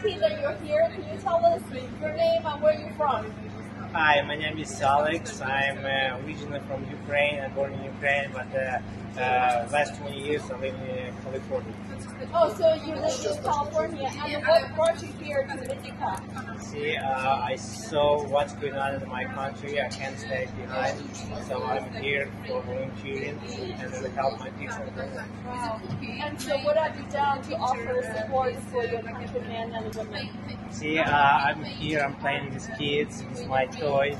happy that you're here. Can you tell us your name and where you're from? Hi, my name is Alex. I'm uh, originally from Ukraine. I'm born in Ukraine, but uh, uh, last 20 years I live in California. Oh, so you live in California, and what brought you here to Ithaca? See, uh, I saw what's going on in my country. I can't stay behind, so I'm here for volunteering and to help my people. Wow. And so, what have you done to offer support for your countrymen and women? See, uh, I'm here. I'm playing with kids with my toy.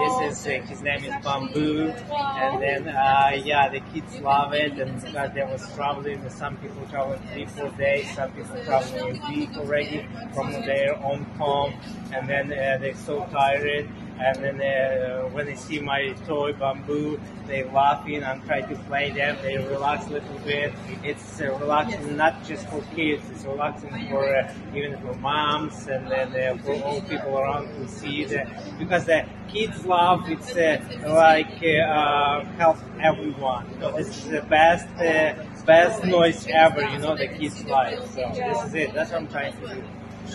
This is uh, his name is Bamboo, and then uh, yeah, the kids love it. And because they was traveling, some people traveling three, four days. Some people traveling a week already from their own home, and then uh, they're so tired. And then uh, when they see my toy bamboo, they laughing. I'm trying to play them. They relax a little bit. It's uh, relaxing not just for kids. It's relaxing for uh, even for moms and then uh, for all people around to see it. Because the kids love it's uh, like uh, help everyone. So this is the best uh, best noise ever. You know the kids like. So this is it. That's what I'm trying to do.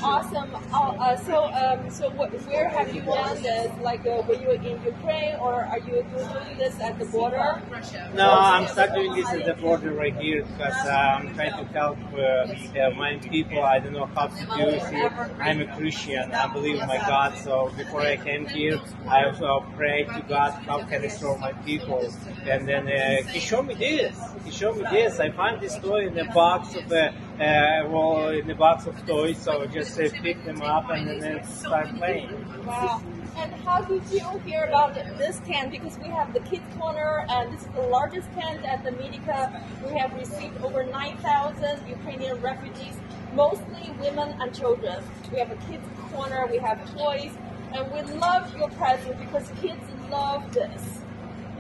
Awesome. Oh, uh, so, um, so what, where have you done this? Like, uh, were you in Ukraine, or are you doing this at the border? No, I'm start doing this at the border right here because uh, I'm trying to help uh, uh, my people. I don't know how to do it. I'm a Christian. I believe in my God. So before I came here, I also prayed to God how can I serve my people. And then uh, He showed me this. He showed me this. I found this toy in the box of uh, uh, in the box of toys. So I just uh, pick them up and then start playing. Wow. And how did you hear about this tent? Because we have the kids corner, and this is the largest tent at the Medyka. We have received over 9,000 Ukrainian refugees, mostly women and children. We have a kids corner, we have toys, and we love your presence because kids love this.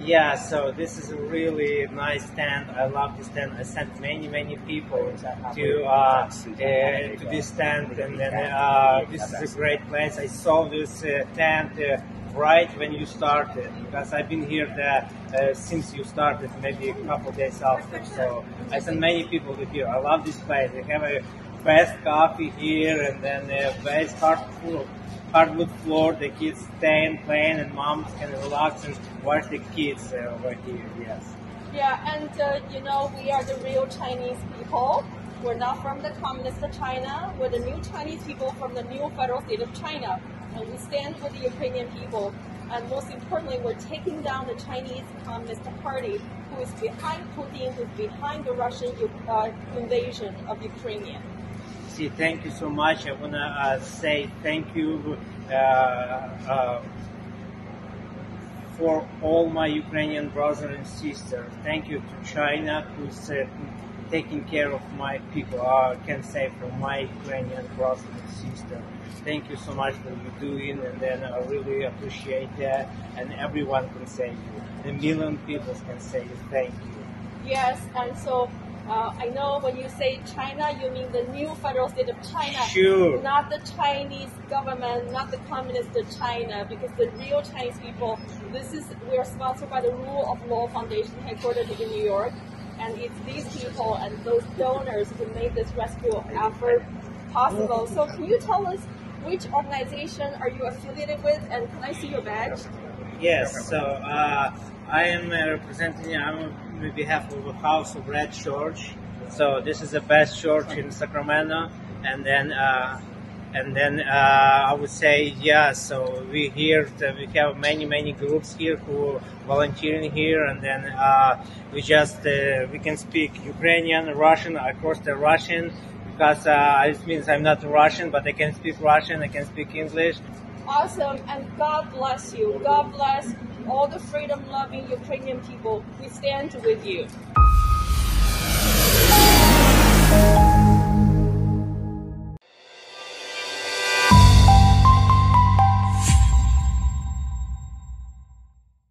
Yeah, so this is a really nice tent. I love this tent. I sent many, many people to uh, uh, to this tent, and then uh, this is a great place. I saw this uh, tent uh, right when you started because I've been here the, uh, since you started, maybe a couple days after. So I sent many people to here. I love this place. They have a best coffee here, and then a best hard food hardwood floor. The kids stay and play, and moms can relax and watch the kids uh, over here. Yes. Yeah, and uh, you know, we are the real Chinese people. We're not from the communist China. We're the new Chinese people from the new federal state of China. And we stand with the Ukrainian people. And most importantly, we're taking down the Chinese Communist Party, who is behind Putin, who's behind the Russian uh, invasion of Ukraine. Thank you so much. I want to uh, say thank you uh, uh, for all my Ukrainian brothers and sisters. Thank you to China who's uh, taking care of my people. I can say from my Ukrainian brothers and sisters. Thank you so much for you doing, and then I really appreciate that. And everyone can say you. A million people can say. Thank you. Yes, and so uh, I know when you say China, you mean the new federal state of China, Sure. not the Chinese government, not the communist China, because the real Chinese people. This is we are sponsored by the Rule of Law Foundation, headquartered in New York, and it's these people and those donors who made this rescue effort possible. So, can you tell us which organization are you affiliated with, and can I see your badge? Yes, so uh, I am uh, representing, on behalf of the House of Red Church. So this is the best church in Sacramento, and then uh, and then uh, I would say yeah. So we here we have many many groups here who are volunteering here, and then uh, we just uh, we can speak Ukrainian, Russian, of course the Russian. Because uh, it means I'm not Russian, but I can speak Russian, I can speak English, Awesome, and God bless you. God bless all the freedom loving Ukrainian people. We stand with you.